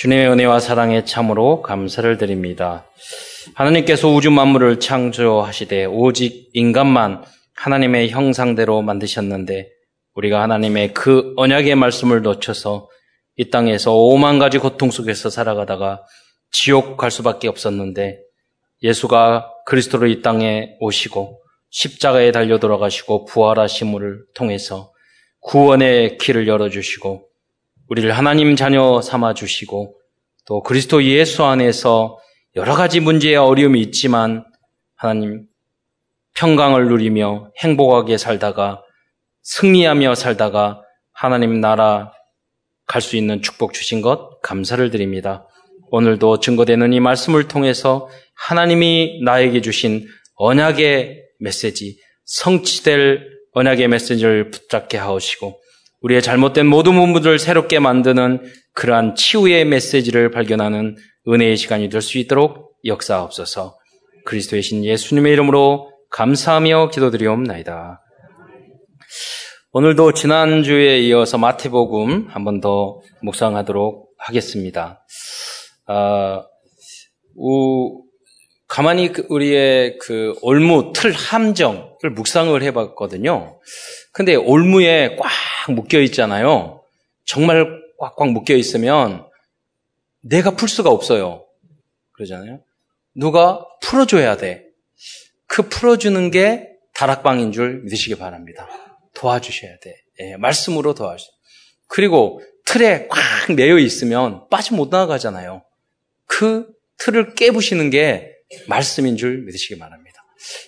주님의 은혜와 사랑에 참으로 감사를 드립니다. 하나님께서 우주 만물을 창조하시되 오직 인간만 하나님의 형상대로 만드셨는데 우리가 하나님의 그 언약의 말씀을 놓쳐서 이 땅에서 오만 가지 고통 속에서 살아가다가 지옥 갈 수밖에 없었는데 예수가 그리스도로 이 땅에 오시고 십자가에 달려 돌아가시고 부활하심을 통해서 구원의 길을 열어주시고 우리를 하나님 자녀 삼아 주시고 또 그리스도 예수 안에서 여러 가지 문제의 어려움이 있지만 하나님 평강을 누리며 행복하게 살다가 승리하며 살다가 하나님 나라 갈 수 있는 축복 주신 것 감사를 드립니다. 오늘도 증거되는 이 말씀을 통해서 하나님이 나에게 주신 언약의 메시지, 성취될 언약의 메시지를 붙잡게 하시고 우리의 잘못된 모든 부분들을 새롭게 만드는 그러한 치유의 메시지를 발견하는 은혜의 시간이 될 수 있도록 역사옵소서. 그리스도의 신 예수님의 이름으로 감사하며 기도드리옵나이다. 오늘도 지난주에 이어서 마태복음 한 번 더 묵상하도록 하겠습니다. 아, 우, 가만히 그 우리의 그 올무 틀 함정을 묵상을 해봤거든요. 근데 올무에 꽉 묶여 있잖아요. 정말 꽉꽉 묶여 있으면 내가 풀 수가 없어요. 그러잖아요. 누가 풀어줘야 돼. 그 풀어주는 게 다락방인 줄 믿으시기 바랍니다. 도와주셔야 돼. 예, 말씀으로 도와주세요. 그리고 틀에 꽉 매여 있으면 빠져 못 나가잖아요. 그 틀을 깨부시는 게 말씀인 줄 믿으시기 바랍니다.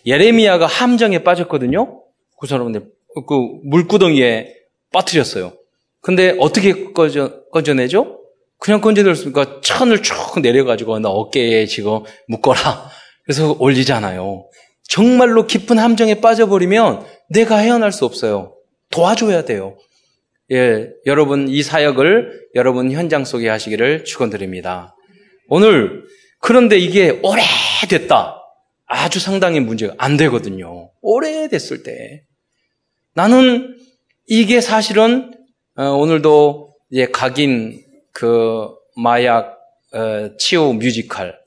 예레미야가 함정에 빠졌거든요. 그 사람들 그 물구덩이에 빠뜨렸어요. 근데 어떻게 꺼져, 꺼져내죠? 그냥 건져들었으니까 천을 쭉 내려가지고 나 어깨에 지금 묶어라. 그래서 올리잖아요. 정말로 깊은 함정에 빠져버리면 내가 헤어날 수 없어요. 도와줘야 돼요. 예, 여러분 이 사역을 여러분 현장 속에 하시기를 축원드립니다. 오늘 그런데 이게 오래됐다. 아주 상당히 문제가 안 되거든요. 오래됐을 때. 나는 이게 사실은 어, 오늘도 이제 각인 그 마약 어, 치유 뮤지컬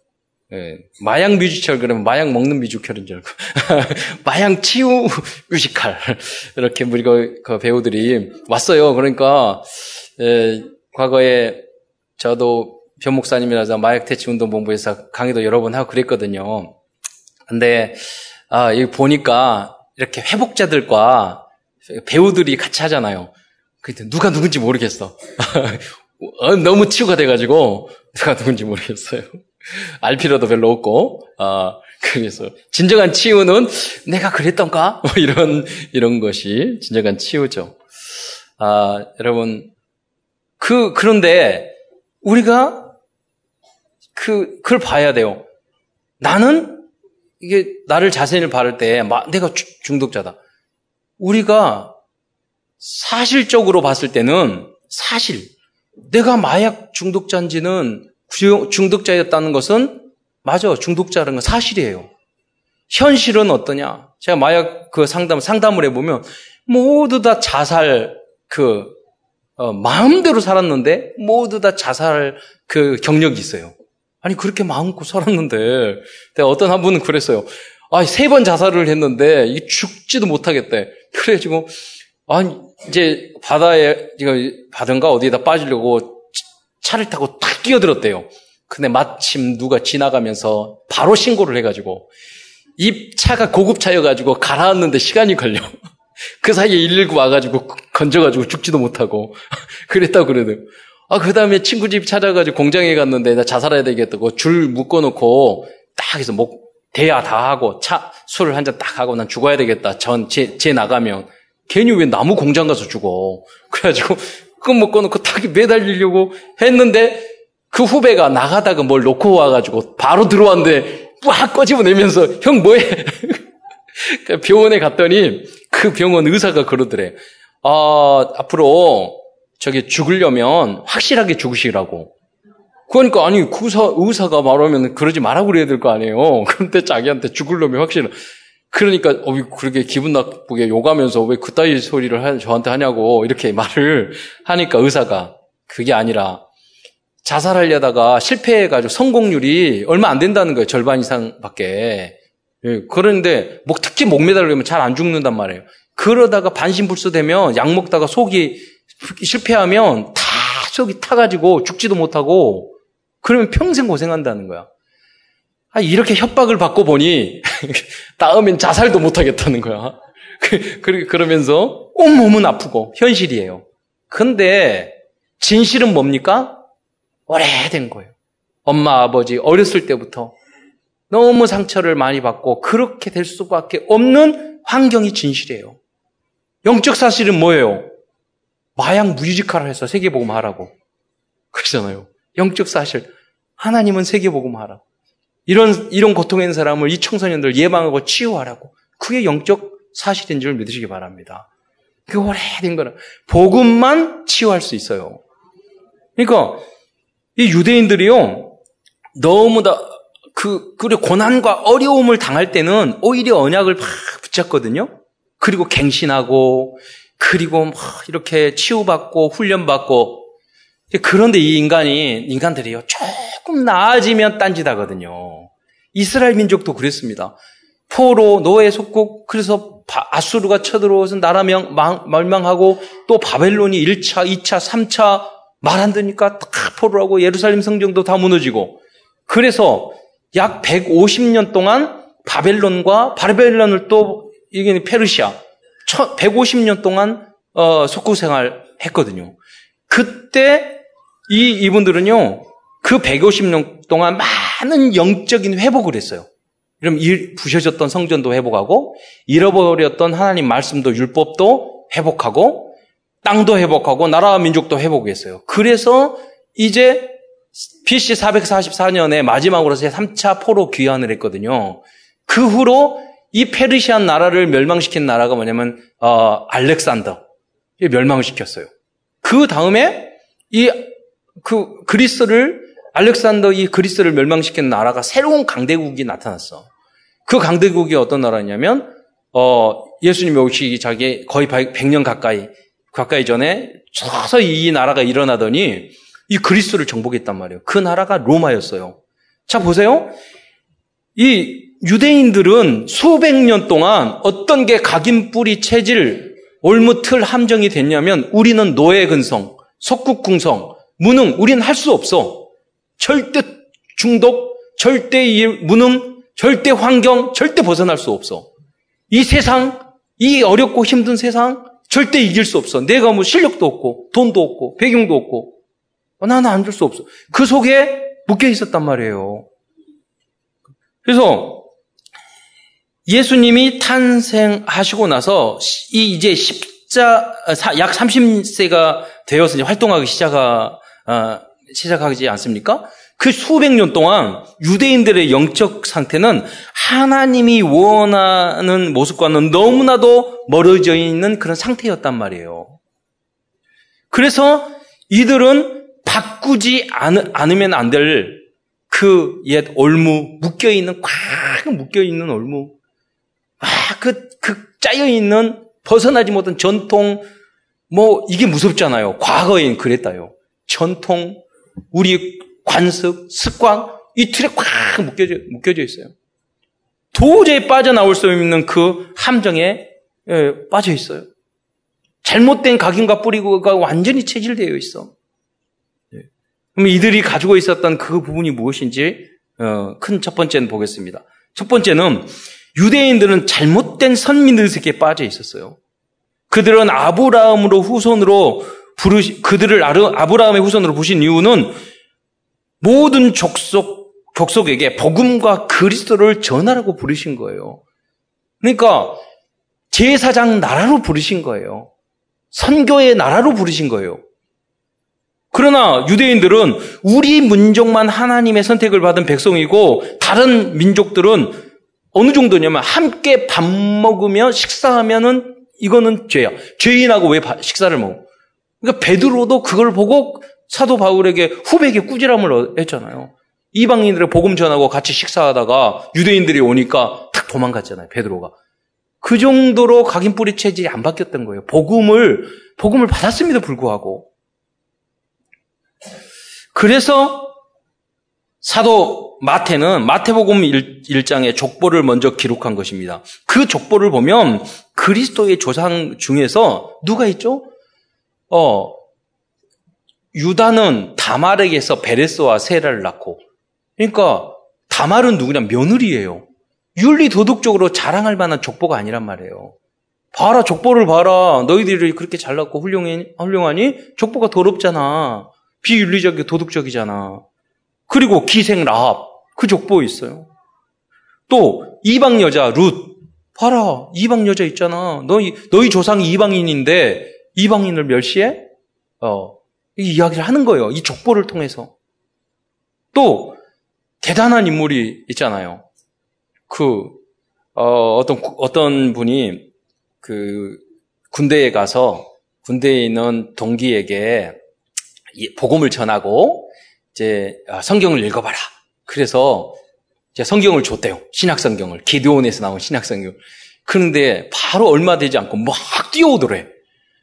예, 마약 뮤지컬 그러면 마약 먹는 뮤지컬인 줄 알고 마약 치유 뮤지컬 이렇게 우리가 그 배우들이 왔어요. 그러니까 예, 과거에 저도 변 목사님이라서 마약 퇴치 운동 본부에서 강의도 여러 번 하고 그랬거든요. 근데 아, 여기 보니까 이렇게 회복자들과 배우들이 같이 하잖아요. 그때 누가 누군지 모르겠어. 어, 너무 치유가 돼가지고 누가 누군지 모르겠어요. 알 필요도 별로 없고, 아, 그래서 진정한 치유는 내가 그랬던가? 뭐 이런 이런 것이 진정한 치유죠. 아, 여러분 그 그런데 우리가 그 그걸 봐야 돼요. 나는 이게 나를 자신을 바를 때 내가 중독자다. 우리가 사실적으로 봤을 때는 사실 내가 마약 중독자인지는 중독자였다는 것은 맞아 중독자라는 건 사실이에요. 현실은 어떠냐? 제가 마약 그 상담 상담을 해보면 모두 다 자살 그 어, 마음대로 살았는데 모두 다 자살 그 경력이 있어요. 아니 그렇게 마음고 살았는데 어떤 한 분은 그랬어요. 아 세 번 자살을 했는데 이 죽지도 못하겠대. 그래가지고 아니 이제 바다에 이거 바다인가 어디에다 빠지려고 차를 타고 탁 끼어들었대요. 근데 마침 누가 지나가면서 바로 신고를 해가지고 이 차가 고급차여가지고 가라앉는데 시간이 걸려. 그 사이에 119 와가지고 건져가지고 죽지도 못하고 그랬다고 그래도. 아, 그 다음에 친구 집 찾아가지고 공장에 갔는데 나 자살해야 되겠다고 줄 묶어놓고 딱 해서 목, 대야 다 하고 차, 술을 한 잔 딱 하고 난 죽어야 되겠다. 전, 제, 제 나가면. 괜히 왜 나무 공장 가서 죽어. 그래가지고 그 묶어놓고 딱 매달리려고 했는데 그 후배가 나가다가 뭘 놓고 와가지고 바로 들어왔는데 막 꺼집어내면서 형 뭐해? 병원에 갔더니 그 병원 의사가 그러더래. 아, 앞으로 저기 죽으려면 확실하게 죽으시라고. 그러니까 아니 그 의사, 의사가 말하면 그러지 말라고 그래야 될 거 아니에요. 그런데 자기한테 죽으려면 확실히 그러니까 어, 그렇게 기분 나쁘게 욕하면서 왜 그따위 소리를 저한테 하냐고 이렇게 말을 하니까 의사가 그게 아니라 자살하려다가 실패해가지고 성공률이 얼마 안 된다는 거예요. 절반 이상밖에. 예, 그런데 뭐 특히 목 매달리면 잘 안 죽는단 말이에요. 그러다가 반신불수되면 약 먹다가 속이 실패하면 다 속이 타가지고 죽지도 못하고 그러면 평생 고생한다는 거야. 아, 이렇게 협박을 받고 보니 다음엔 자살도 못하겠다는 거야. 그, 그러면서 온몸은 아프고 현실이에요. 근데 진실은 뭡니까? 오래된 거예요. 엄마, 아버지 어렸을 때부터 너무 상처를 많이 받고 그렇게 될 수밖에 없는 환경이 진실이에요. 영적 사실은 뭐예요? 마약 무유직화를 해서 세계복음 하라고. 그러잖아요. 영적 사실. 하나님은 세계복음 하라. 이런, 이런 고통에 있는 사람을 이 청소년들 예방하고 치유하라고. 그게 영적 사실인 줄 믿으시기 바랍니다. 그 오래된 거는 복음만 치유할 수 있어요. 그러니까 이 유대인들이요 너무 다 그, 그리고 고난과 어려움을 당할 때는 오히려 언약을 막 붙잡거든요. 그리고 갱신하고, 그리고 막 이렇게 치유받고, 훈련받고. 그런데 이 인간이, 인간들이요, 조금 나아지면 딴짓하거든요. 이스라엘 민족도 그랬습니다. 포로, 노예 속국, 그래서 아수르가 쳐들어와서 나라 명, 멸망하고, 또 바벨론이 1차, 2차, 3차 말 안 듣니까 다 포로하고 예루살렘 성경도 다 무너지고, 그래서 약 150년 동안 바벨론과 바벨론을 또 이게 페르시아 150년 동안 어, 속국 생활 했거든요. 그때 이 이분들은요 그 150년 동안 많은 영적인 회복을 했어요. 그럼 부셔졌던 성전도 회복하고 잃어버렸던 하나님 말씀도 율법도 회복하고 땅도 회복하고 나라와 민족도 회복했어요. 그래서 이제 BC 444년에 마지막으로 제 3차 포로 귀환을 했거든요. 그 후로 이 페르시안 나라를 멸망시킨 나라가 뭐냐면 어, 알렉산더 멸망을 시켰어요. 그 다음에 이 그 그리스를 알렉산더 이 그리스를 멸망시킨 나라가 새로운 강대국이 나타났어. 그 강대국이 어떤 나라냐면 어, 예수님이 오시기 자기 거의 100년 가까이 가까이 전에 서서히 이 나라가 일어나더니 이 그리스를 정복했단 말이에요. 그 나라가 로마였어요. 자, 보세요. 이 유대인들은 수백 년 동안 어떤 게 각인 뿌리 체질, 올무틀 함정이 됐냐면 우리는 노예 근성, 석국궁성, 무능, 우리는 할 수 없어. 절대 중독, 절대 무능, 절대 환경, 절대 벗어날 수 없어. 이 세상, 이 어렵고 힘든 세상, 절대 이길 수 없어. 내가 뭐 실력도 없고, 돈도 없고, 배경도 없고, 어, 나는 안 줄 수 없어. 그 속에 묶여 있었단 말이에요. 그래서 예수님이 탄생하시고 나서 이 이제 십자 약 30세가 되어서 이제 활동하기 시작하 어, 시작하지 않습니까? 그 수백 년 동안 유대인들의 영적 상태는 하나님이 원하는 모습과는 너무나도 멀어져 있는 그런 상태였단 말이에요. 그래서 이들은 바꾸지 않으면 안 될 그 옛 올무, 묶여있는, 꽉 묶여있는 올무. 아, 그, 그 짜여있는 벗어나지 못한 전통, 뭐, 이게 무섭잖아요. 과거엔 그랬다요. 전통, 우리 관습, 습관, 이 틀에 꽉 묶여져, 묶여져 있어요. 도저히 빠져나올 수 없는 그 함정에 예, 빠져 있어요. 잘못된 각인과 뿌리가 완전히 체질되어 있어. 그럼 이들이 가지고 있었던 그 부분이 무엇인지 어, 큰 첫 번째는 보겠습니다. 첫 번째는 유대인들은 잘못된 선민의식에 빠져 있었어요. 그들은 아브라함으로 후손으로 부르시, 그들을 아브라함의 후손으로 부신 이유는 모든 족속, 족속에게 복음과 그리스도를 전하라고 부르신 거예요. 그러니까 제사장 나라로 부르신 거예요. 선교의 나라로 부르신 거예요. 그러나 유대인들은 우리 민족만 하나님의 선택을 받은 백성이고 다른 민족들은 어느 정도냐면 함께 밥 먹으며 식사하면은 이거는 죄야. 죄인하고 왜 식사를 먹어? 그러니까 베드로도 그걸 보고 사도 바울에게 후배에게 꾸지람을 했잖아요. 이방인들의 복음 전하고 같이 식사하다가 유대인들이 오니까 탁 도망갔잖아요. 베드로가. 그 정도로 각인 뿌리 체질이 안 바뀌었던 거예요. 복음을 복음을 받았음에도 불구하고 그래서 사도 마태는 마태복음 1장에 족보를 먼저 기록한 것입니다. 그 족보를 보면 그리스도의 조상 중에서 누가 있죠? 어, 유다는 다말에게서 베레스와 세라를 낳고 그러니까 다말은 누구냐 며느리예요. 윤리 도덕적으로 자랑할 만한 족보가 아니란 말이에요. 봐라 족보를 봐라 너희들이 그렇게 잘났고 훌륭해, 훌륭하니 족보가 더럽잖아. 비윤리적이고 도덕적이잖아. 그리고 기생 라합 그 족보 있어요. 또 이방 여자 룻 봐라 이방 여자 있잖아. 너희 너희 조상이 이방인인데 이방인을 멸시해? 어, 이 이야기를 하는 거예요. 이 족보를 통해서. 또, 대단한 인물이 있잖아요. 그, 어, 어떤, 어떤 분이 그 군대에 가서 군대에 있는 동기에게 복음을 전하고 이제 아, 성경을 읽어봐라. 그래서 이제 성경을 줬대요. 신약 성경을. 기드온에서 나온 신약 성경. 그런데 바로 얼마 되지 않고 막 뛰어오더래.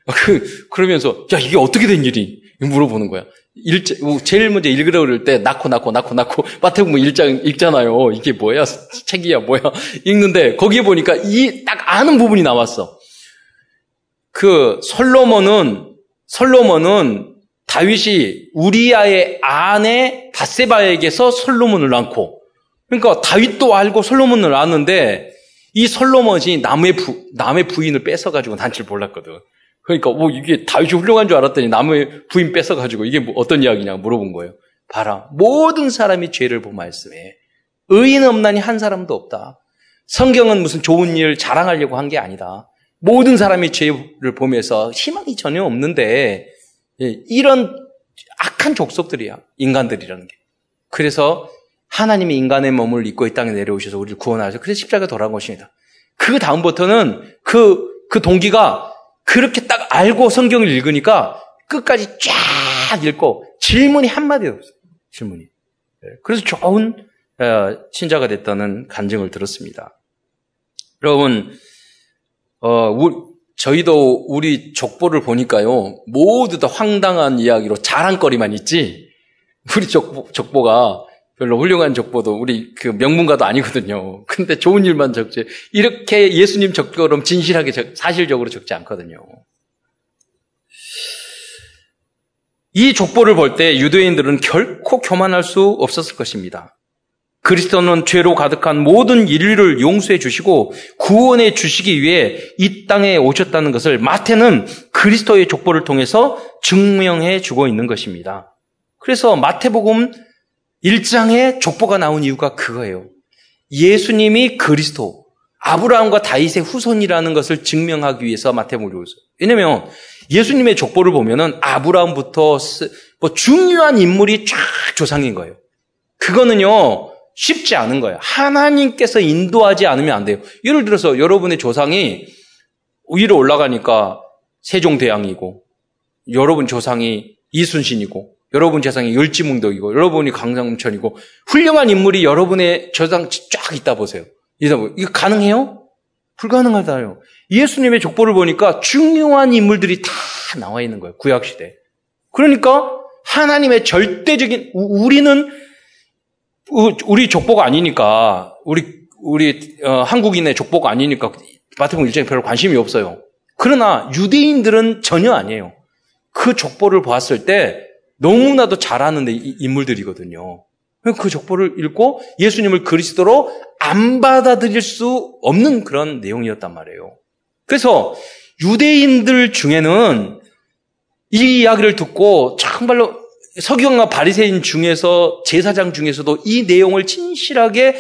그, 그러면서, 야, 이게 어떻게 된 일이? 물어보는 거야. 일 제일 먼저 읽으려고 그럴 때, 낳고, 낳고, 낳고, 낳고, 마태복음 1장 읽잖아요. 이게 뭐야? 책이야, 뭐야? 읽는데, 거기에 보니까 이, 딱 아는 부분이 나왔어. 그, 솔로몬은, 솔로몬은 다윗이 우리아의 아내 바세바에게서 솔로몬을 낳고, 그러니까 다윗도 알고 솔로몬을 낳았는데, 이 솔로몬이 남의 부, 남의 부인을 뺏어가지고 난 줄 몰랐거든. 그러니까 뭐 이게 다윗이 훌륭한 줄 알았더니 남의 부인 뺏어가지고 이게 뭐 어떤 이야기냐 물어본 거예요. 봐라. 모든 사람이 죄를 보 말씀에 의인 없나니 한 사람도 없다. 성경은 무슨 좋은 일 자랑하려고 한 게 아니다. 모든 사람이 죄를 보면서 희망이 전혀 없는데 예, 이런 악한 족속들이야. 인간들이라는 게. 그래서 하나님이 인간의 몸을 입고 이 땅에 내려오셔서 우리를 구원하셔서 그래서 십자가 돌아간 것입니다. 그 다음부터는 그, 그 동기가 그렇게 딱 알고 성경을 읽으니까 끝까지 쫙 읽고 질문이 한마디도 없어요. 질문이. 네, 그래서 좋은 어, 신자가 됐다는 간증을 들었습니다. 여러분, 어, 우리, 저희도 우리 족보를 보니까요, 모두 다 황당한 이야기로 자랑거리만 있지, 우리 족보, 족보가 별로 훌륭한 족보도 우리 그 명문가도 아니거든요. 근데 좋은 일만 적지. 이렇게 예수님 적처럼 진실하게 적, 사실적으로 적지 않거든요. 이 족보를 볼 때 유대인들은 결코 교만할 수 없었을 것입니다. 그리스도는 죄로 가득한 모든 인류를 용서해 주시고 구원해 주시기 위해 이 땅에 오셨다는 것을 마태는 그리스도의 족보를 통해서 증명해 주고 있는 것입니다. 그래서 마태복음 1장에 족보가 나온 이유가 그거예요. 예수님이 그리스도, 아브라함과 다윗의 후손이라는 것을 증명하기 위해서 마태복음을. 왜냐면 예수님의 족보를 보면은 아브라함부터 뭐 중요한 인물이 쫙 조상인 거예요. 그거는요, 쉽지 않은 거예요. 하나님께서 인도하지 않으면 안 돼요. 예를 들어서 여러분의 조상이 위로 올라가니까 세종대왕이고, 여러분 조상이 이순신이고, 여러분 재상이 열지문덕이고 여러분이 강상천이고 훌륭한 인물이 여러분의 저상 쫙 있다 보세요. 이거 가능해요? 불가능하다요. 예수님의 족보를 보니까 중요한 인물들이 다 나와 있는 거예요. 구약 시대. 그러니까 하나님의 절대적인 우리는 우리 족보가 아니니까 우리 우리 어, 한국인의 족보가 아니니까 마태복음 1장에 별로 관심이 없어요. 그러나 유대인들은 전혀 아니에요. 그 족보를 보았을 때 너무나도 잘하는 인물들이거든요. 그 족보를 읽고 예수님을 그리스도로 안 받아들일 수 없는 그런 내용이었단 말이에요. 그래서 유대인들 중에는 이 이야기를 듣고 정말로 서기관과 바리새인 중에서 제사장 중에서도 이 내용을 진실하게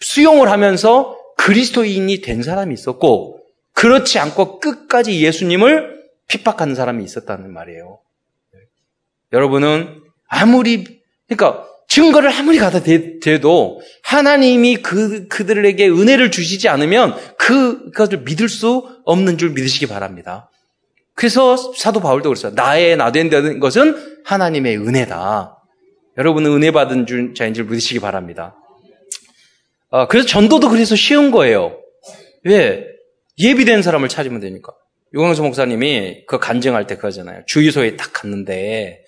수용을 하면서 그리스도인이 된 사람이 있었고 그렇지 않고 끝까지 예수님을 핍박하는 사람이 있었다는 말이에요. 여러분은 아무리 그러니까 증거를 아무리 갖다 대도 하나님이 그 그들에게 은혜를 주시지 않으면 그 그것을 믿을 수 없는 줄 믿으시기 바랍니다. 그래서 사도 바울도 그랬어요. 나의 나 된다는 것은 하나님의 은혜다. 여러분은 은혜 받은 줄 자인 줄 믿으시기 바랍니다. 아, 그래서 전도도 그래서 쉬운 거예요. 왜? 예비된 사람을 찾으면 되니까. 유광수 목사님이 그 간증할 때 그러잖아요. 주유소에 딱 갔는데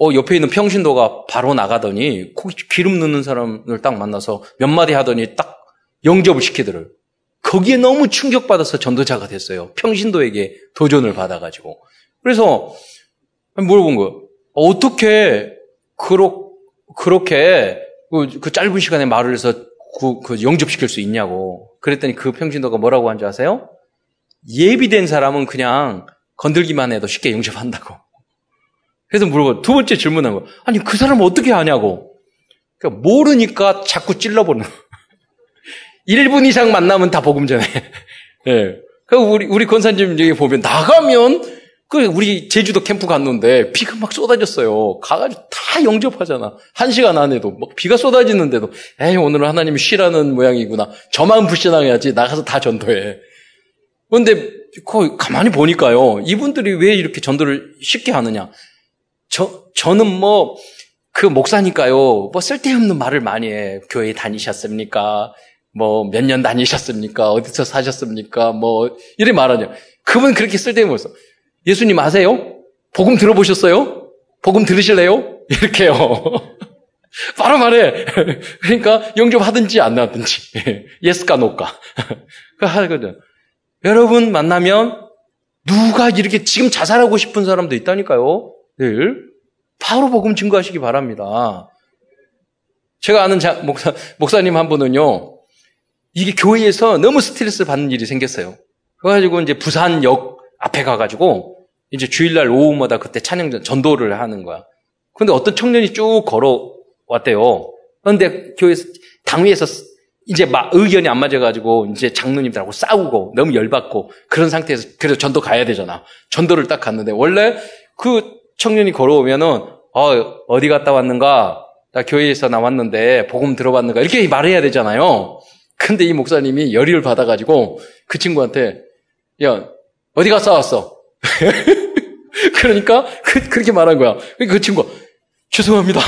어, 옆에 있는 평신도가 바로 나가더니 코 기름 넣는 사람을 딱 만나서 몇 마디 하더니 딱 영접을 시키더래요. 거기에 너무 충격받아서 전도자가 됐어요. 평신도에게 도전을 받아가지고. 그래서 물어본 거예요. 어떻게 그렇, 그렇게 그, 그, 짧은 시간에 말을 해서 그, 그 영접시킬 수 있냐고. 그랬더니 그 평신도가 뭐라고 한지 아세요? 예비된 사람은 그냥 건들기만 해도 쉽게 영접한다고. 그래서 물어봐. 두 번째 질문한 거. 아니, 그 사람 어떻게 아냐고. 그러니까 모르니까 자꾸 찔러보는. 1분 이상 만나면 다 복음 전해. 예. 네. 그 우리, 우리 권사님 여기 보면 나가면 그 우리 제주도 캠프 갔는데 비가 막 쏟아졌어요. 가가지고 다 영접하잖아. 한 시간 안에도 막 비가 쏟아지는데도 에이 오늘은 하나님이 쉬라는 모양이구나. 저만 불신앙해야지 나가서 다 전도해. 그런데 그 가만히 보니까요. 이분들이 왜 이렇게 전도를 쉽게 하느냐? 저 저는 뭐 그 목사니까요. 뭐 쓸데없는 말을 많이 해. 교회 다니셨습니까? 뭐 몇 년 다니셨습니까? 어디서 사셨습니까? 뭐 이래 말하냐. 그분 그렇게 쓸데없는 거. 예수님 아세요? 복음 들어보셨어요? 복음 들으실래요? 이렇게요. 바로 말해. 그러니까 영접하든지 안 하든지. 예스까 노까. 그 하거든. 여러분 만나면 누가 이렇게 지금 자살하고 싶은 사람도 있다니까요. 늘 바로 복음 증거하시기 바랍니다. 제가 아는 자, 목사, 목사님 한 분은요, 이게 교회에서 너무 스트레스 받는 일이 생겼어요. 그래가지고 이제 부산역 앞에 가가지고 이제 주일날 오후마다 그때 찬양 전도를 하는 거야. 근데 어떤 청년이 쭉 걸어왔대요. 그런데 교회에서, 당위에서 이제 막 의견이 안 맞아가지고 이제 장로님들하고 싸우고 너무 열받고 그런 상태에서 그래서 전도 가야 되잖아. 전도를 딱 갔는데 원래 그 청년이 걸어오면은 어, 어디 갔다 왔는가? 나 교회에서 나왔는데 복음 들어봤는가? 이렇게 말해야 되잖아요. 근데 이 목사님이 열의를 받아가지고 그 친구한테 야 어디 갔다 왔어? 그러니까 그, 그렇게 말한 거야. 그 친구가 죄송합니다.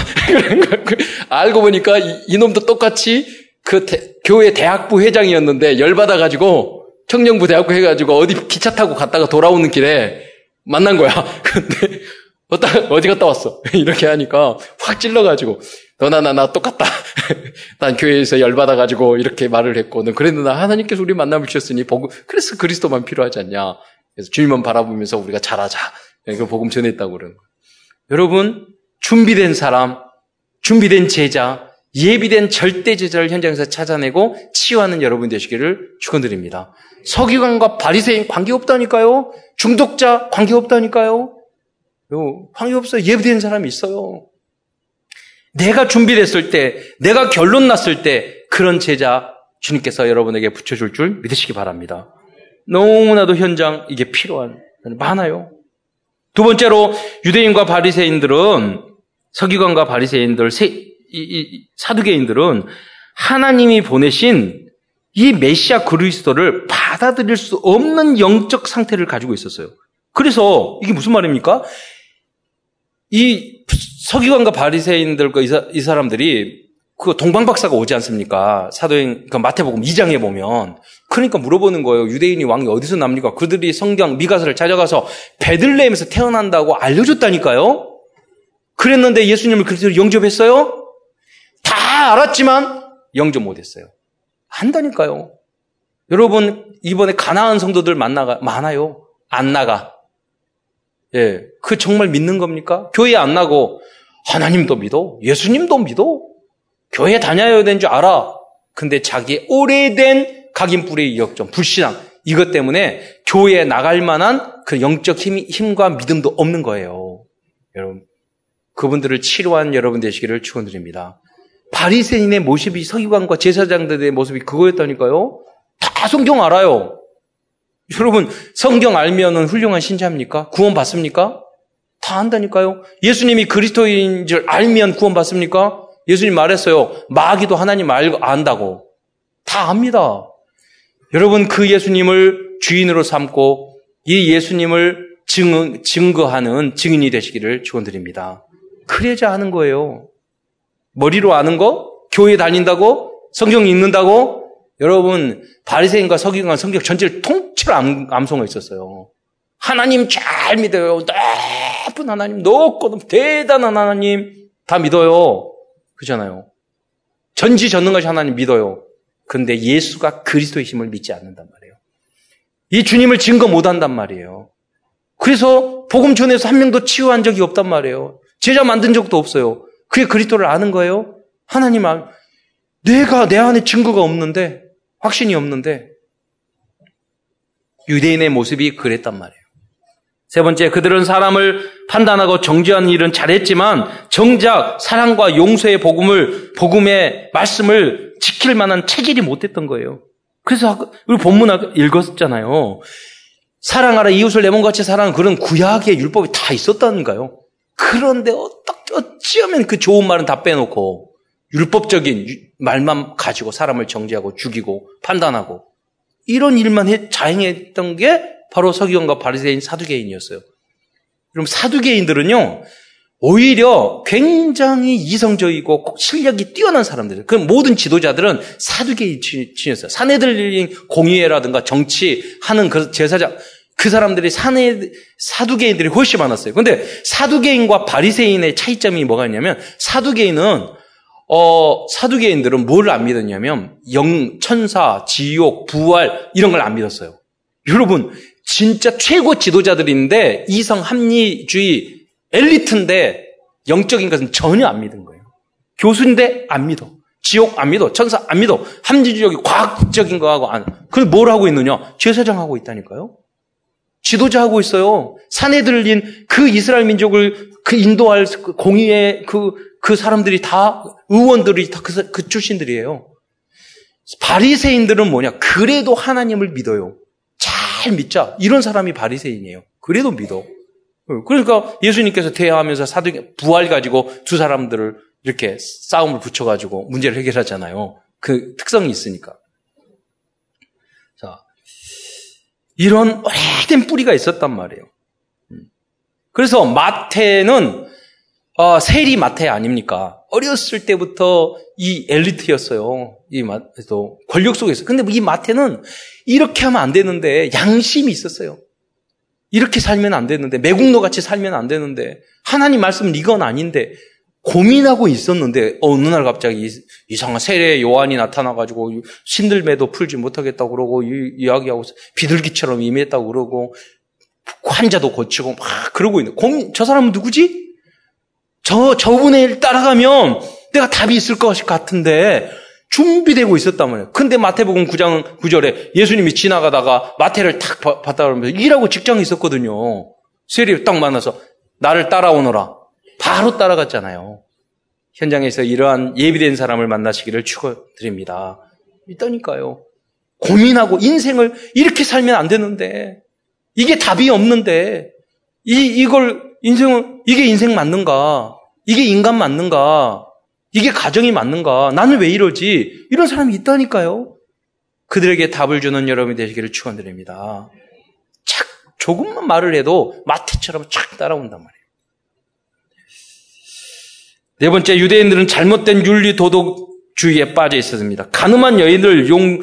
알고 보니까 이, 놈도 똑같이 그 대, 교회 대학부 회장이었는데 열받아가지고 청년부 대학부 해가지고 어디 기차 타고 갔다가 돌아오는 길에 만난 거야. 근데 어디 갔다 왔어? 이렇게 하니까 확 찔러가지고 너나 나나 똑같다. 난 교회에서 열받아가지고 이렇게 말을 했고 너 그랬는데 나 하나님께서 우리 만남을 주셨으니 복음 그래서 그리스도만 필요하지 않냐. 그래서 주님만 바라보면서 우리가 잘하자. 예, 그 복음 전했다고 그러는 거예요. 여러분, 준비된 사람, 준비된 제자, 예비된 절대 제자를 현장에서 찾아내고 치유하는 여러분 되시기를 축원드립니다. 서기관과 바리새인 관계 없다니까요. 중독자 관계 없다니까요. 관계없어요. 예비된 사람이 있어요. 내가 준비됐을 때, 내가 결론 났을 때 그런 제자 주님께서 여러분에게 붙여줄 줄 믿으시기 바랍니다. 너무나도 현장 이게 필요한 많아요. 두 번째로 유대인과 바리새인들은 서기관과 바리새인들 사두개인들은 하나님이 보내신 이 메시아 그리스도를 받아들일 수 없는 영적 상태를 가지고 있었어요. 그래서 이게 무슨 말입니까? 이 서기관과 바리새인들과 이, 이 사람들이 그 동방박사가 오지 않습니까? 사도행 그 마태복음 2장에 보면 그러니까 물어보는 거예요. 유대인이 왕이 어디서 납니까? 그들이 성경 미가서를 찾아가서 베들레헴에서 태어난다고 알려줬다니까요. 그랬는데 예수님을 그리스도 영접했어요? 다 알았지만 영접 못했어요. 한다니까요. 여러분 이번에 가나안 성도들 만나가 많아요. 안 나가. 예, 그 정말 믿는 겁니까? 교회 안 나고 하나님도 믿어, 예수님도 믿어. 교회 다녀야 되는 줄 알아. 근데 자기 오래된 각인뿌리의 역점, 불신앙, 이것 때문에 교회에 나갈 만한 그 영적 힘, 힘과 믿음도 없는 거예요. 여러분, 그분들을 치료한 여러분 되시기를 축원드립니다. 바리새인의 모습이 서기관과 제사장들의 모습이 그거였다니까요. 다 성경 알아요. 여러분, 성경 알면은 훌륭한 신자입니까? 구원 받습니까? 다 안다니까요. 예수님이 그리스도인 줄 알면 구원 받습니까? 예수님 말했어요. 마귀도 하나님 알고 안다고. 다 압니다. 여러분 그 예수님을 주인으로 삼고 이 예수님을 증, 증거하는 증인이 되시기를 축원드립니다. 그래야 하는 거예요. 머리로 아는 거? 교회 다닌다고? 성경 읽는다고? 여러분 바리새인과 서기관과 성경 전체를 통 째로 암, 암송하 있었어요. 하나님 잘 믿어요. 나쁜 큰 하나님, 높고 대단한 하나님 다 믿어요. 그잖아요. 전지전능하신 하나님 믿어요. 근데 예수가 그리스도의 힘을 믿지 않는단 말이에요. 이 주님을 증거 못 한단 말이에요. 그래서 복음 전에서 한 명도 치유한 적이 없단 말이에요. 제자 만든 적도 없어요. 그게 그리스도를 아는 거예요? 하나님 알, 내가 내 안에 증거가 없는데, 확신이 없는데, 유대인의 모습이 그랬단 말이에요. 세 번째, 그들은 사람을 판단하고 정죄하는 일은 잘했지만 정작 사랑과 용서의 복음을 복음의 말씀을 지킬 만한 체질이 못했던 거예요. 그래서 우리 본문 읽었잖아요. 사랑하라 이웃을 내 몸같이 사랑하는 그런 구약의 율법이 다 있었다는가요? 그런데 어떻게 어찌하면 그 좋은 말은 다 빼놓고 율법적인 말만 가지고 사람을 정죄하고 죽이고 판단하고 이런 일만 해, 자행했던 게 바로 서기관과 바리새인 사두개인이었어요. 그럼 사두개인들은요 오히려 굉장히 이성적이고 실력이 뛰어난 사람들. 그 모든 지도자들은 사두개인이었어요. 사내들린 공의회라든가 정치하는 그 제사장 그 사람들이 사내 사두개인들이 훨씬 많았어요. 근데 사두개인과 바리새인의 차이점이 뭐가 있냐면 사두개인은 어, 사두개인들은 뭘 안 믿었냐면 영, 천사, 지옥, 부활 이런 걸 안 믿었어요. 여러분 진짜 최고 지도자들인데 이성 합리주의 엘리트인데 영적인 것은 전혀 안 믿은 거예요. 교수인데 안 믿어. 지옥 안 믿어. 천사 안 믿어. 합리주의적인 과학적인 거 하고 안. 그럼 뭘 하고 있느냐? 제사장 하고 있다니까요. 지도자 하고 있어요. 산에 들린 그 이스라엘 민족을 그 인도할 그 공의의 그, 그 사람들이 다, 의원들이 다그 그 출신들이에요. 바리새인들은 뭐냐? 그래도 하나님을 믿어요. 잘 믿자. 이런 사람이 바리새인이에요. 그래도 믿어. 그러니까 예수님께서 대화하면서 사도 부활 가지고 두 사람들을 이렇게 싸움을 붙여가지고 문제를 해결하잖아요. 그 특성이 있으니까. 자, 이런 오래된 뿌리가 있었단 말이에요. 음. 그래서 마태는 어, 세리 마태 아닙니까? 어렸을 때부터 이 엘리트였어요. 이 마태도 권력 속에서. 근데 이 마태는 이렇게 하면 안 되는데 양심이 있었어요. 이렇게 살면 안 되는데 매국노 같이 살면 안 되는데 하나님 말씀은 이건 아닌데 고민하고 있었는데 어느 날 갑자기 이상한 세례 요한이 나타나가지고 신들매도 풀지 못하겠다고 그러고 이야기하고 비둘기처럼 임했다고 그러고 환자도 고치고 막 그러고 있는 고민 저 사람은 누구지? 저 저분의 일 따라가면 내가 답이 있을 것 같은데 준비되고 있었단 말이에요. 근데 마태복음 9장 9절에 예수님이 지나가다가 마태를 탁 그러면서 일하고 직장에 있었거든요. 세례 딱 만나서 나를 따라오너라. 바로 따라갔잖아요. 현장에서 이러한 예비된 사람을 만나시기를 축원드립니다. 있다니까요. 고민하고 인생을 이렇게 살면 안 되는데 이게 답이 없는데 이 이걸 인생을 이게 인생 맞는가? 이게 인간 맞는가? 이게 가정이 맞는가? 나는 왜 이러지? 이런 사람이 있다니까요. 그들에게 답을 주는 여러분이 되시기를 축원드립니다. 착 조금만 말을 해도 마태처럼 착 따라온단 말이에요. 네 번째 유대인들은 잘못된 윤리 도덕주의에 빠져 있었습니다. 가늠한 여인을 용,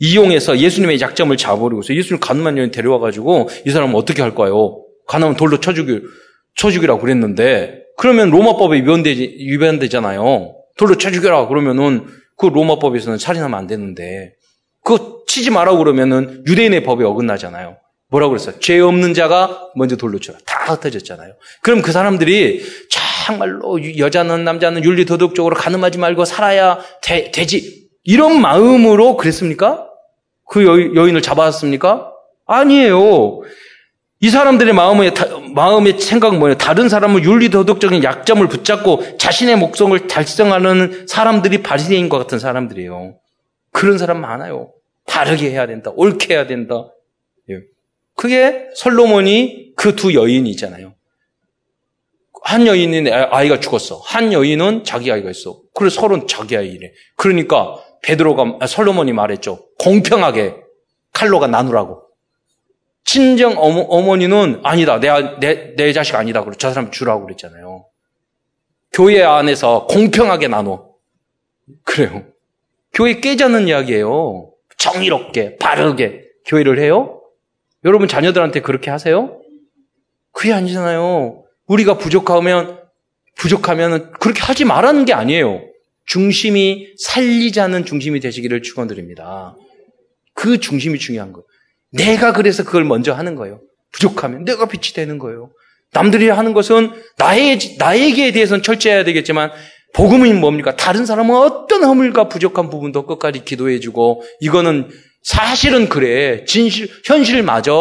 이용해서 예수님의 약점을 잡아버리고서 예수님 가늠한 여인 데려와 가지고 이 사람은 어떻게 할까요? 가늠은 돌로 쳐 죽일 쳐 죽이라고 그랬는데 그러면 로마법에 위반되지, 위반되잖아요. 돌로 쳐 죽여라 그러면은 그 로마법에서는 살인하면 안 되는데 그거 치지 마라 그러면은 유대인의 법에 어긋나잖아요. 뭐라고 그랬어요? 죄 없는 자가 먼저 돌로 쳐라. 다 흩어졌잖아요. 그럼 그 사람들이 정말로 여자는 남자는 윤리 도덕적으로 가늠하지 말고 살아야 되, 지 이런 마음으로 그랬습니까? 그 여, 인을 잡았습니까? 아니에요. 이 사람들의 마음의, 마음의 생각은 뭐예요? 다른 사람을 윤리도덕적인 약점을 붙잡고 자신의 목성을 달성하는 사람들이 바리새인과 같은 사람들이에요. 그런 사람 많아요. 바르게 해야 된다. 옳게 해야 된다. 예. 그게 솔로몬이 그 두 여인이 있잖아요. 한 여인은 아이가 죽었어. 한 여인은 자기 아이가 있어. 그래서 서로는 자기 아이래. 그러니까 베드로가 아, 솔로몬이 말했죠. 공평하게 칼로가 나누라고. 친정 어머, 니는 아니다. 내, 내, 내 자식 아니다. 그러 저 사람 주라고 그랬잖아요. 교회 안에서 공평하게 나눠. 그래요. 교회 깨자는 이야기예요. 정의롭게, 바르게 교회를 해요? 여러분 자녀들한테 그렇게 하세요? 그게 아니잖아요. 우리가 부족하면 부족하면 그렇게 하지 말라는 게 아니에요. 중심이 살리자는 중심이 되시기를 축원드립니다. 그 중심이 중요한 거예요. 내가 그래서 그걸 먼저 하는 거예요. 부족하면 내가 빛이 되는 거예요. 남들이 하는 것은 나의, 나에게 대해서는 철저해야 되겠지만 복음은 뭡니까? 다른 사람은 어떤 허물과 부족한 부분도 끝까지 기도해주고 이거는 사실은 그래. 진실, 현실 맞아.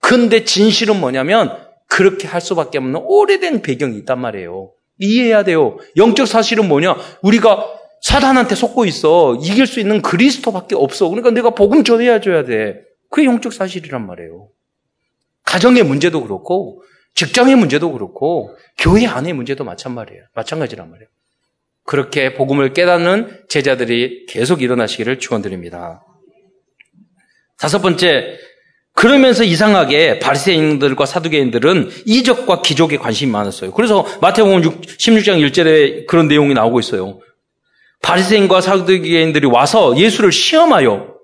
근데 진실은 뭐냐면 그렇게 할 수밖에 없는 오래된 배경이 있단 말이에요. 이해해야 돼요. 영적 사실은 뭐냐? 우리가 사단한테 속고 있어. 이길 수 있는 그리스도밖에 없어. 그러니까 내가 복음 전해야 줘야 돼. 그게 영적 사실이란 말이에요. 가정의 문제도 그렇고 직장의 문제도 그렇고 교회 안의 문제도 마찬가지예요. 마찬가지란 말이에요. 그렇게 복음을 깨닫는 제자들이 계속 일어나시기를 축원드립니다. 다섯 번째, 그러면서 이상하게 바리새인들과 사두개인들은 이적과 기적에 관심이 많았어요. 그래서 마태복음 16장 1절에 그런 내용이 나오고 있어요. 바리새인과 사두개인들이 와서 예수를 시험하여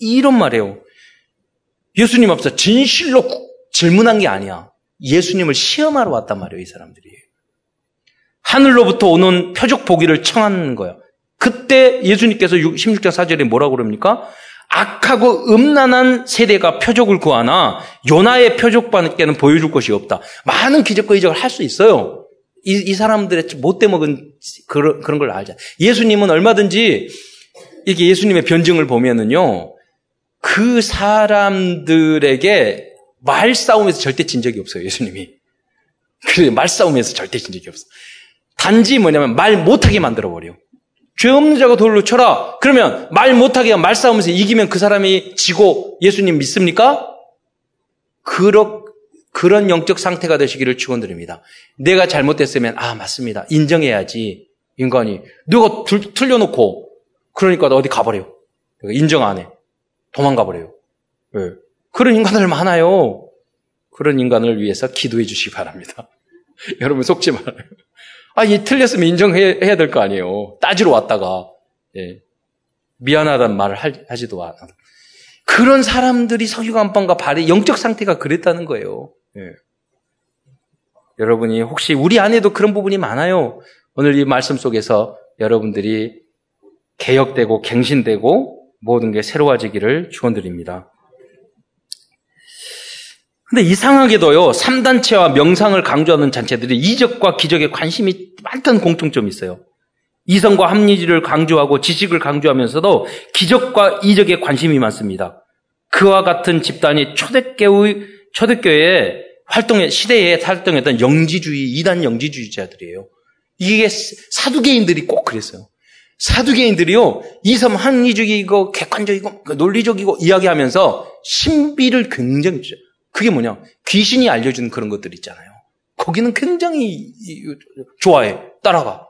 이런 말이에요. 예수님 앞에서 진실로 질문한 게 아니야. 예수님을 시험하러 왔단 말이에요, 이 사람들이. 하늘로부터 오는 표적 보기를 청하는 거야. 그때 예수님께서 16장 4절에 뭐라고 그럽니까? 악하고 음란한 세대가 표적을 구하나 요나의 표적밖에는 보여줄 것이 없다. 많은 기적과 이적을 할 수 있어요. 이, 이 사람들의 못돼 먹은 그런, 그런 걸 알자. 예수님은 얼마든지 이게 예수님의 변증을 보면은요, 그 사람들에게 말싸움에서 절대 진 적이 없어요, 예수님이. 그 말싸움에서 절대 진 적이 없어. 단지 뭐냐면 말 못하게 만들어버려. 죄 없는 자가 돌로 쳐라. 그러면 말 못하게 말싸움에서 이기면 그 사람이 지고 예수님 믿습니까? 그러, 그런 영적 상태가 되시기를 축원드립니다. 내가 잘못됐으면 아 맞습니다. 인정해야지 인간이 누가 틀려놓고 그러니까 어디 가버려. 인정 안 해. 도망가 버려요. 왜? 그런 인간들 많아요. 그런 인간을 위해서 기도해 주시기 바랍니다. 여러분 속지 말아요. 아, 이 틀렸으면 인정해야 될 거 아니에요. 따지러 왔다가. 예. 미안하다는 말을 하지도 않아. 그런 사람들이 석유간방과 발의 영적 상태가 그랬다는 거예요. 예. 여러분이 혹시 우리 안에도 그런 부분이 많아요. 오늘 이 말씀 속에서 여러분들이 개혁되고 갱신되고 모든 게 새로워지기를 축원드립니다. 근데 이상하게도요, 3단체와 명상을 강조하는 단체들이 이적과 기적에 관심이 많다는 공통점이 있어요. 이성과 합리주의를 강조하고 지식을 강조하면서도 기적과 이적에 관심이 많습니다. 그와 같은 집단이 초대교의, 초대교회의 활동의, 시대에 활동했던 영지주의, 이단 영지주의자들이에요. 이게 사두개인들이 꼭 그랬어요. 사두개인들이요, 이섬 합리주의이고 객관적이고 논리적이고 이야기하면서 신비를 굉장히 그게 뭐냐? 귀신이 알려주는 그런 것들 있잖아요. 거기는 굉장히 좋아해. 따라가.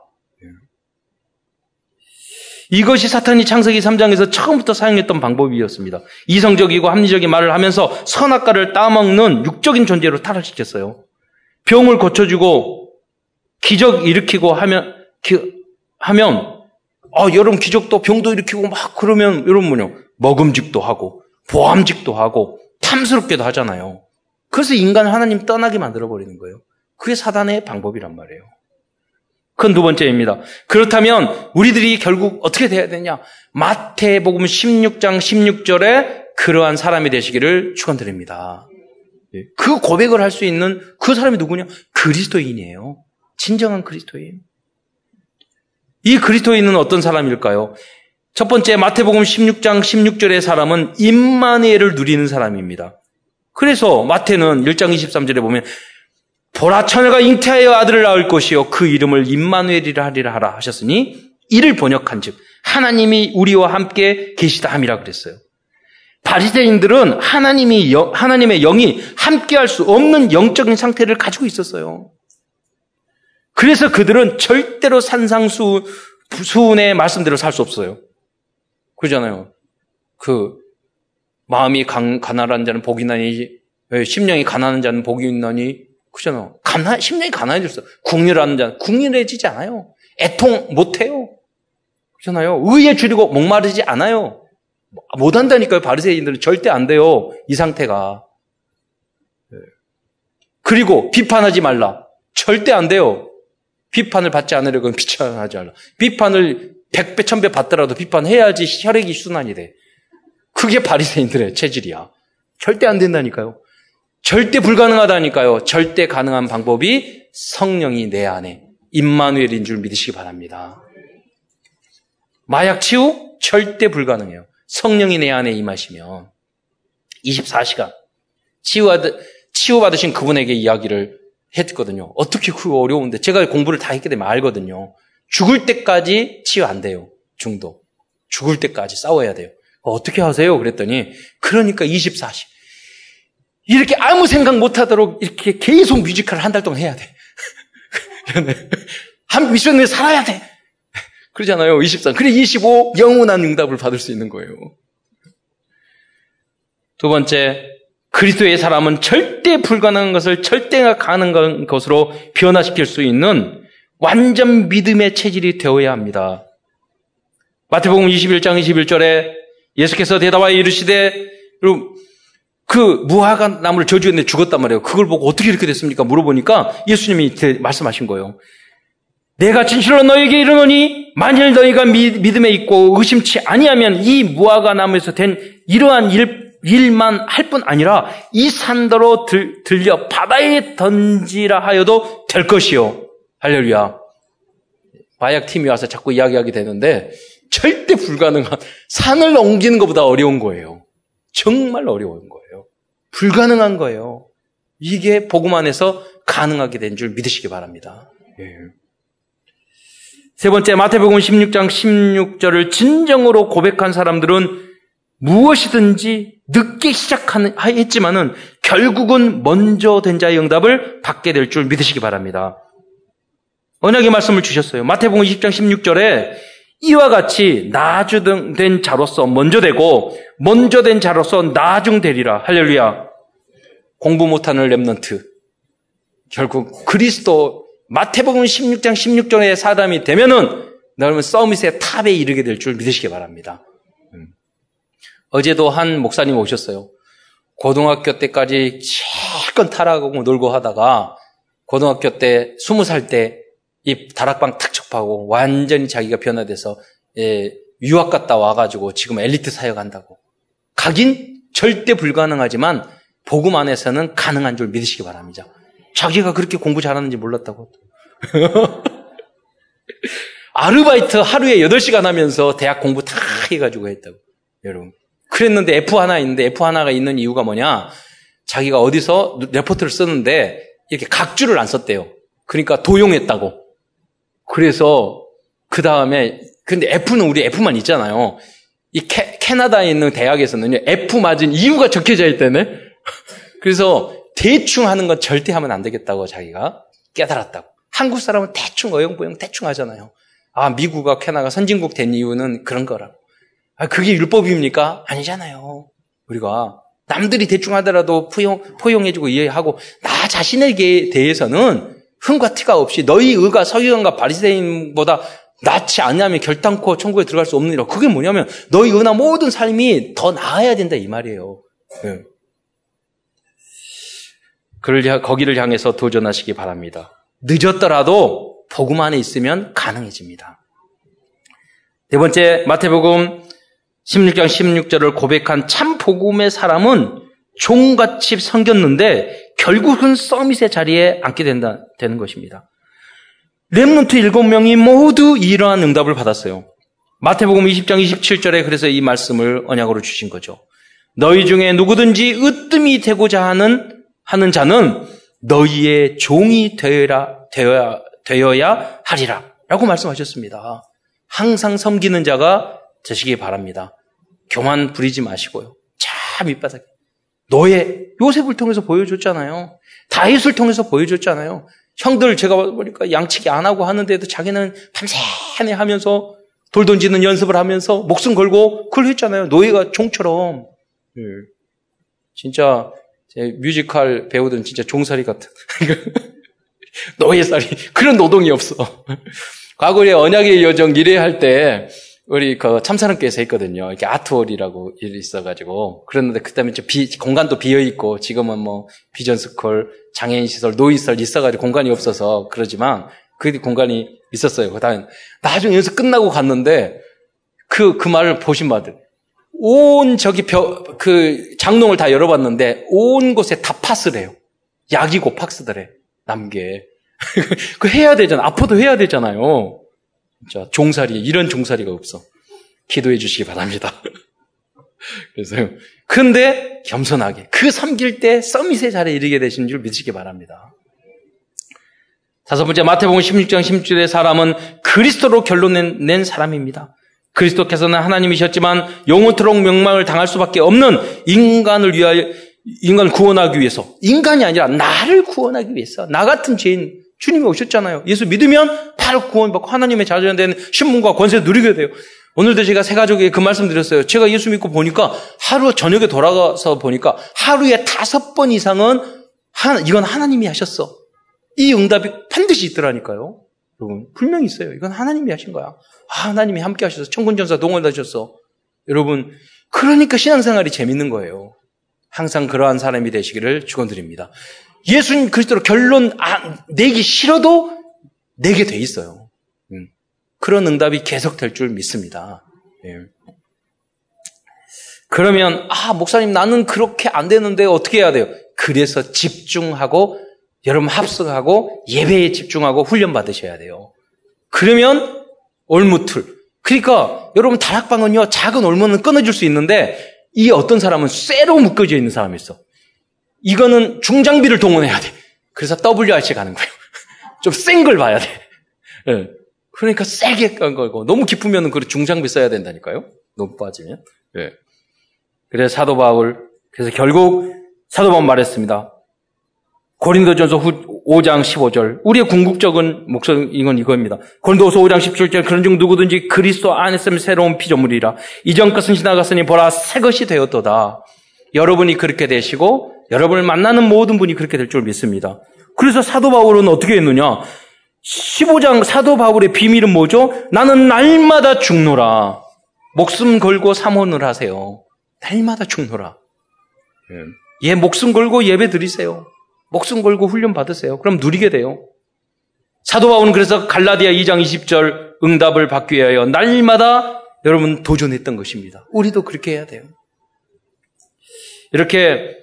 이것이 사탄이 창세기 3장에서 처음부터 사용했던 방법이었습니다. 이성적이고 합리적인 말을 하면서 선악과를 따먹는 육적인 존재로 타락시켰어요. 병을 고쳐주고 기적 일으키고 하면 기, 하면 아, 여러분 기적도 병도 일으키고 막 그러면 여러분 뭐냐 먹음직도 하고 보암직도 하고 탐스럽게도 하잖아요. 그래서 인간을 하나님 떠나게 만들어 버리는 거예요. 그게 사단의 방법이란 말이에요. 그건 두 번째입니다. 그렇다면 우리들이 결국 어떻게 돼야 되냐? 마태복음 16장 16절에 그러한 사람이 되시기를 축원드립니다. 예. 그 고백을 할 수 있는 그 사람이 누구냐? 그리스도인이에요. 진정한 그리스도인. 이 그리스도인은 어떤 사람일까요? 첫 번째 마태복음 16장 16절의 사람은 임마누엘을 누리는 사람입니다. 그래서 마태는 1장 23절에 보면 보라 처녀가 잉태하여 아들을 낳을 것이요 그 이름을 임마누엘이라 하리라 하라 하셨으니 이를 번역한즉 하나님이 우리와 함께 계시다 함이라 그랬어요. 바리새인들은 하나님이 하나님의 영이 함께할 수 없는 영적인 상태를 가지고 있었어요. 그래서 그들은 절대로 산상수 수훈의 말씀대로 살 수 없어요. 그러잖아요. 그 마음이 강, 가난한 자는 복이 나니 예, 심령이 가난한 자는 복이 있나니 그잖아. 가난 심령이 가난해졌어. 국률하는 자는 국률해지지 않아요. 애통 못 해요. 그렇잖아요. 의에 줄이고 목마르지 않아요. 못 한다니까요. 바리새인들은 절대 안 돼요. 이 상태가. 예. 그리고 비판하지 말라. 절대 안 돼요. 비판을 받지 않으려고 비판하지 말라. 비판을 백배, 천배 받더라도 비판해야지 혈액이 순환이 돼. 그게 바리새인들의 체질이야. 절대 안 된다니까요. 절대 불가능하다니까요. 절대 가능한 방법이 성령이 내 안에 임마누엘인 줄 믿으시기 바랍니다. 마약 치유 절대 불가능해요. 성령이 내 안에 임하시면 24시간 치유받, 치유받으신 그분에게 이야기를 했거든요. 어떻게 그 어려운데 제가 공부를 다 했기 때문에 알거든요. 죽을 때까지 치유 안 돼요. 중독. 죽을 때까지 싸워야 돼요. 어떻게 하세요? 그랬더니 그러니까 24시 이렇게 아무 생각 못 하도록 이렇게 계속 뮤지컬을 한 달 동안 해야 돼. 한 미션 내에 살아야 돼. 그러잖아요. 24. 그래 25 영원한 응답을 받을 수 있는 거예요. 두 번째, 그리스도의 사람은 절대 불가능한 것을 절대가 가능한 것으로 변화시킬 수 있는 완전 믿음의 체질이 되어야 합니다. 마태복음 21장 21절에 예수께서 대답하여 이르시되 그 무화과 나무를 저주했는데 죽었단 말이에요. 그걸 보고 어떻게 이렇게 됐습니까? 물어보니까 예수님이 말씀하신 거예요. 내가 진실로 너에게 이르노니 만일 너희가 믿음에 있고 의심치 아니하면 이 무화과 나무에서 된 이러한 일, 일만 할 뿐 아니라 이 산더로 들, 들려 바다에 던지라 하여도 될 것이요. 할렐루야. 마약팀이 와서 자꾸 이야기하게 되는데 절대 불가능한 산을 옮기는 것보다 어려운 거예요. 정말 어려운 거예요. 불가능한 거예요. 이게 복음 안에서 가능하게 된 줄 믿으시기 바랍니다. 예. 세 번째 마태복음 16장 16절을 진정으로 고백한 사람들은 무엇이든지 늦게 시작하는 했지만은 결국은 먼저 된 자의 응답을 받게 될 줄 믿으시기 바랍니다. 언약의 말씀을 주셨어요. 마태복음 20장 16절에 이와 같이 나중된 자로서 먼저 되고 먼저 된 자로서 나중되리라. 할렐루야. 공부 못하는 remnant. 결국 그리스도 마태복음 16장 16절의 사람이 되면은 너는 summit의 탑에 이르게 될 줄 믿으시기 바랍니다. 음. 어제도 한 목사님 오셨어요. 고등학교 때까지 실컷 타락하고 놀고 하다가 고등학교 때 20살 때 이 다락방 탁 접하고 완전히 자기가 변화돼서 예, 유학 갔다 와가지고 지금 엘리트 사역한다고. 가긴 절대 불가능하지만 복음 안에서는 가능한 줄 믿으시기 바랍니다. 자기가 그렇게 공부 잘하는지 몰랐다고. 아르바이트 하루에 8시간 하면서 대학 공부 다 해가지고 했다고. 여러분. 그랬는데 F 하나 있는데 F 하나가 있는 이유가 뭐냐? 자기가 어디서 레포트를 쓰는데 이렇게 각주를 안 썼대요. 그러니까 도용했다고. 그래서 그 다음에 근데 F는 우리 F만 있잖아요. 이 캐, 캐나다에 있는 대학에서는요 F 맞은 이유가 적혀져 있다네. 그래서 대충 하는 건 절대 하면 안 되겠다고 자기가 깨달았다고. 한국 사람은 대충 어영부영 대충 하잖아요. 아, 미국과 캐나다가 선진국 된 이유는 그런 거라고. 아, 그게 율법입니까? 아니잖아요. 우리가 남들이 대충 하더라도 포용, 포용해주고 이해하고 나 자신에게 대해서는 흠과 티가 없이 너희 의가 서기관과 바리새인보다 낫지 않냐면 결단코 천국에 들어갈 수 없느니라. 그게 뭐냐면 너희 의나 모든 삶이 더 나아야 된다 이 말이에요. 네. 그를 거기를 향해서 도전하시기 바랍니다. 늦었더라도 복음 안에 있으면 가능해집니다. 네 번째 마태복음 16장 16절을 고백한 참 복음의 사람은 종같이 섬겼는데 결국은 서밋의 자리에 앉게 된다, 되는 것입니다. 렘넌트 일곱 명이 모두 이러한 응답을 받았어요. 마태복음 20장 27절에 그래서 이 말씀을 언약으로 주신 거죠. 너희 중에 누구든지 으뜸이 되고자 하는 하는 자는 너희의 종이 되어야, 되어야, 되어야 하리라. 라고 말씀하셨습니다. 항상 섬기는 자가 되시기 바랍니다. 교만 부리지 마시고요. 참 밑바닥에. 너의 요셉을 통해서 보여줬잖아요. 다윗을 통해서 보여줬잖아요. 형들 제가 보니까 양치기 안 하고 하는데도 자기는 밤새내 하면서 돌 던지는 연습을 하면서 목숨 걸고 그걸 했잖아요. 노예가 종처럼. 예. 진짜 뮤지컬 배우든 진짜 종살이 같은. 노예살이. 그런 노동이 없어. 과거에 언약의 여정 일회 할때 우리 그 참사랑교에서 했거든요. 이렇게 아트홀이라고 있어가지고 그랬는데 그다음에 비, 공간도 비어 있고 지금은 뭐 비전 스쿨, 장애인 시설, 노인 시설 있어가지고 공간이 없어서 그러지만 그 공간이 있었어요. 그다음에 나중에 여기서 끝나고 갔는데 그그 그 말을 보신 바들 온 저기 벼, 그 장롱을 다 열어봤는데 온 곳에 다 파스래요. 약이고 팍스더래 남게 그 해야 되잖아. 아파도 해야 되잖아요. 자, 종살이, 이런 종살이가 없어. 기도해 주시기 바랍니다. 그래서, 근데 겸손하게, 그 섬길 때 서밋의 자리에 이르게 되신 줄 믿으시기 바랍니다. 다섯 번째, 마태복음 16장 16절의 사람은 그리스도로 결론 낸 사람입니다. 그리스도께서는 하나님이셨지만 영원토록 명망을 당할 수밖에 없는 인간을 위하여 인간을 구원하기 위해서 인간이 아니라 나를 구원하기 위해서 나 같은 죄인 주님이 오셨잖아요. 예수 믿으면 바로 구원받고 하나님의 자녀된 신분과 권세를 누리게 돼요. 오늘도 제가 세 가족에게 그 말씀 드렸어요. 제가 예수 믿고 보니까 하루 저녁에 돌아가서 보니까 하루에 다섯 번 이상은 하나, 이건 하나님이 하셨어. 이 응답이 반드시 있더라니까요. 여러분 분명히 있어요. 이건 하나님이 하신 거야. 아, 하나님이 함께 하셔서 천군전사 동원하셨어. 여러분 그러니까 신앙생활이 재밌는 거예요. 항상 그러한 사람이 되시기를 축원드립니다. 예수님 그리스도로 결론 내기 싫어도 내게 돼 있어요. 음. 그런 응답이 계속 될 줄 믿습니다. 예. 그러면 아 목사님 나는 그렇게 안 되는데 어떻게 해야 돼요? 그래서 집중하고 여러분 합숙하고 예배에 집중하고 훈련 받으셔야 돼요. 그러면 올무틀. 그러니까 여러분 다락방은요 작은 올무는 끊어줄 수 있는데 이 어떤 사람은 쇠로 묶어져 있는 사람이 있어. 이거는 중장비를 동원해야 돼. 그래서 WRC 가는 거예요. 좀 센 걸 봐야 돼. 네. 그러니까 세게 간 거고 너무 깊으면 그 중장비 써야 된다니까요. 너무 빠지면. 네. 그래서 사도 바울 그래서 결국 사도 바울 말했습니다. 고린도전서 후 5장 15절. 우리의 궁극적인 목적인 이거입니다. 고린도서 5장 17절. 그런 중 누구든지 그리스도 안에 있으면 새로운 피조물이라. 이전 것은 지나갔으니 보라 새 것이 되었도다. 여러분이 그렇게 되시고 여러분을 만나는 모든 분이 그렇게 될 줄 믿습니다. 그래서 사도 바울은 어떻게 했느냐? 15장 사도 바울의 비밀은 뭐죠? 나는 날마다 죽노라. 목숨 걸고 사모을 하세요. 날마다 죽노라. 예. 예, 목숨 걸고 예배 드리세요. 목숨 걸고 훈련 받으세요. 그럼 누리게 돼요. 사도 바울은 그래서 갈라디아 2장 20절 응답을 받기 위하여 날마다 여러분 도전했던 것입니다. 우리도 그렇게 해야 돼요. 이렇게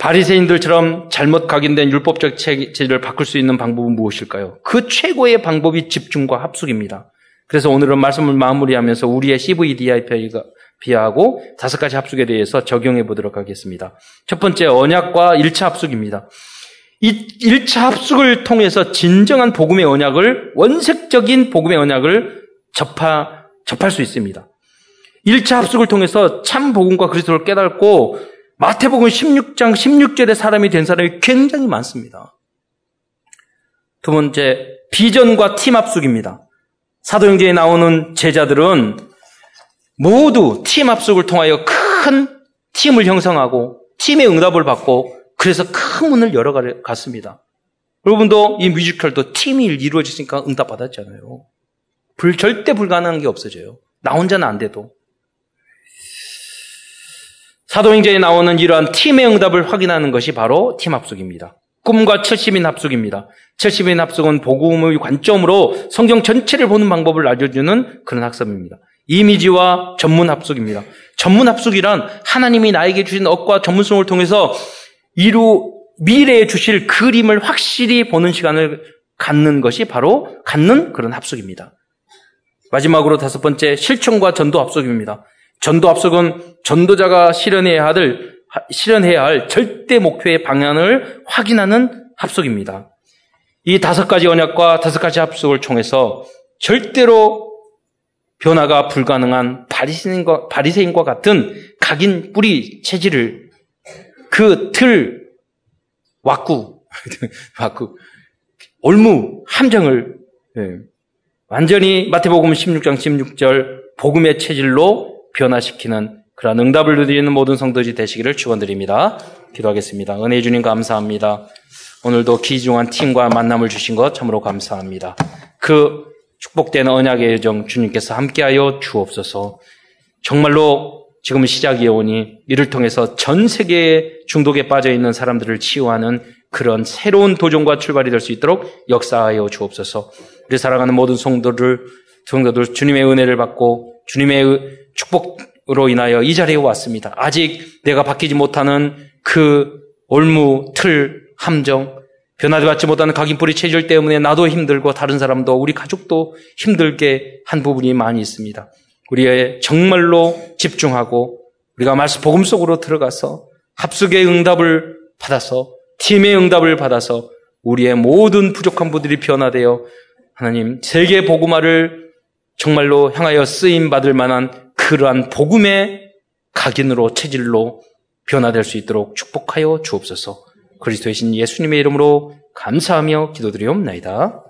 바리새인들처럼 잘못 각인된 율법적 체질을 바꿀 수 있는 방법은 무엇일까요? 그 최고의 방법이 집중과 합숙입니다. 그래서 오늘은 말씀을 마무리하면서 우리의 CVDIP하고 다섯 가지 합숙에 대해서 적용해 보도록 하겠습니다. 첫 번째 언약과 1차 합숙입니다. 이 1차 합숙을 통해서 진정한 복음의 언약을 원색적인 복음의 언약을 접하, 접할 수 있습니다. 1차 합숙을 통해서 참 복음과 그리스도를 깨닫고 마태복음 16장 16절에 사람이 된 사람이 굉장히 많습니다. 두 번째, 비전과 팀 합숙입니다. 사도행전에 나오는 제자들은 모두 팀 합숙을 통하여 큰 팀을 형성하고 팀의 응답을 받고 그래서 큰 문을 열어갔습니다. 여러분도 이 뮤지컬도 팀이 이루어졌으니까 응답 받았잖아요. 불, 절대 불가능한 게 없어져요. 나 혼자는 안 돼도. 사도행전에 나오는 이러한 팀의 응답을 확인하는 것이 바로 팀 합숙입니다. 꿈과 70인 합숙입니다. 70인 합숙은 복음의 관점으로 성경 전체를 보는 방법을 알려주는 그런 학습입니다. 이미지와 전문 합숙입니다. 전문 합숙이란 하나님이 나에게 주신 억과 전문성을 통해서 이루 미래에 주실 그림을 확실히 보는 시간을 갖는 것이 바로 갖는 그런 합숙입니다. 마지막으로 다섯 번째 실천과 전도 합숙입니다. 전도 합숙은 전도자가 실현해야 할, 실현해야 할 절대 목표의 방향을 확인하는 합숙입니다. 이 다섯 가지 언약과 다섯 가지 합숙을 통해서 절대로 변화가 불가능한 바리새인과, 바리새인과 같은 각인 뿌리 체질을 그 틀, 왁구, 왁구, 올무, 함정을 예, 완전히 마태복음 16장 16절 복음의 체질로 변화시키는 그런 응답을 누리는 모든 성도들이 되시기를 축원드립니다. 기도하겠습니다. 은혜 주님 감사합니다. 오늘도 귀중한 팀과 만남을 주신 것 참으로 감사합니다. 그 축복된 언약의 여정 주님께서 함께하여 주옵소서. 정말로 지금 시작이 오니 이를 통해서 전 세계의 중독에 빠져 있는 사람들을 치유하는 그런 새로운 도전과 출발이 될 수 있도록 역사하여 주옵소서. 우리 사랑하는 모든 성도들, 성도들 주님의 은혜를 받고 주님의 축복으로 인하여 이 자리에 왔습니다. 아직 내가 바뀌지 못하는 그 올무, 틀, 함정, 변화되지 받지 못하는 각인뿌리 체질 때문에 나도 힘들고 다른 사람도 우리 가족도 힘들게 한 부분이 많이 있습니다. 우리의 정말로 집중하고 우리가 말씀 복음 속으로 들어가서 합숙의 응답을 받아서 팀의 응답을 받아서 우리의 모든 부족한 분들이 변화되어 하나님 세계 복음화를 정말로 향하여 쓰임 받을 만한 그러한 복음의 각인으로 체질로 변화될 수 있도록 축복하여 주옵소서. 그리스도의 신 예수님의 이름으로 감사하며 기도드리옵나이다.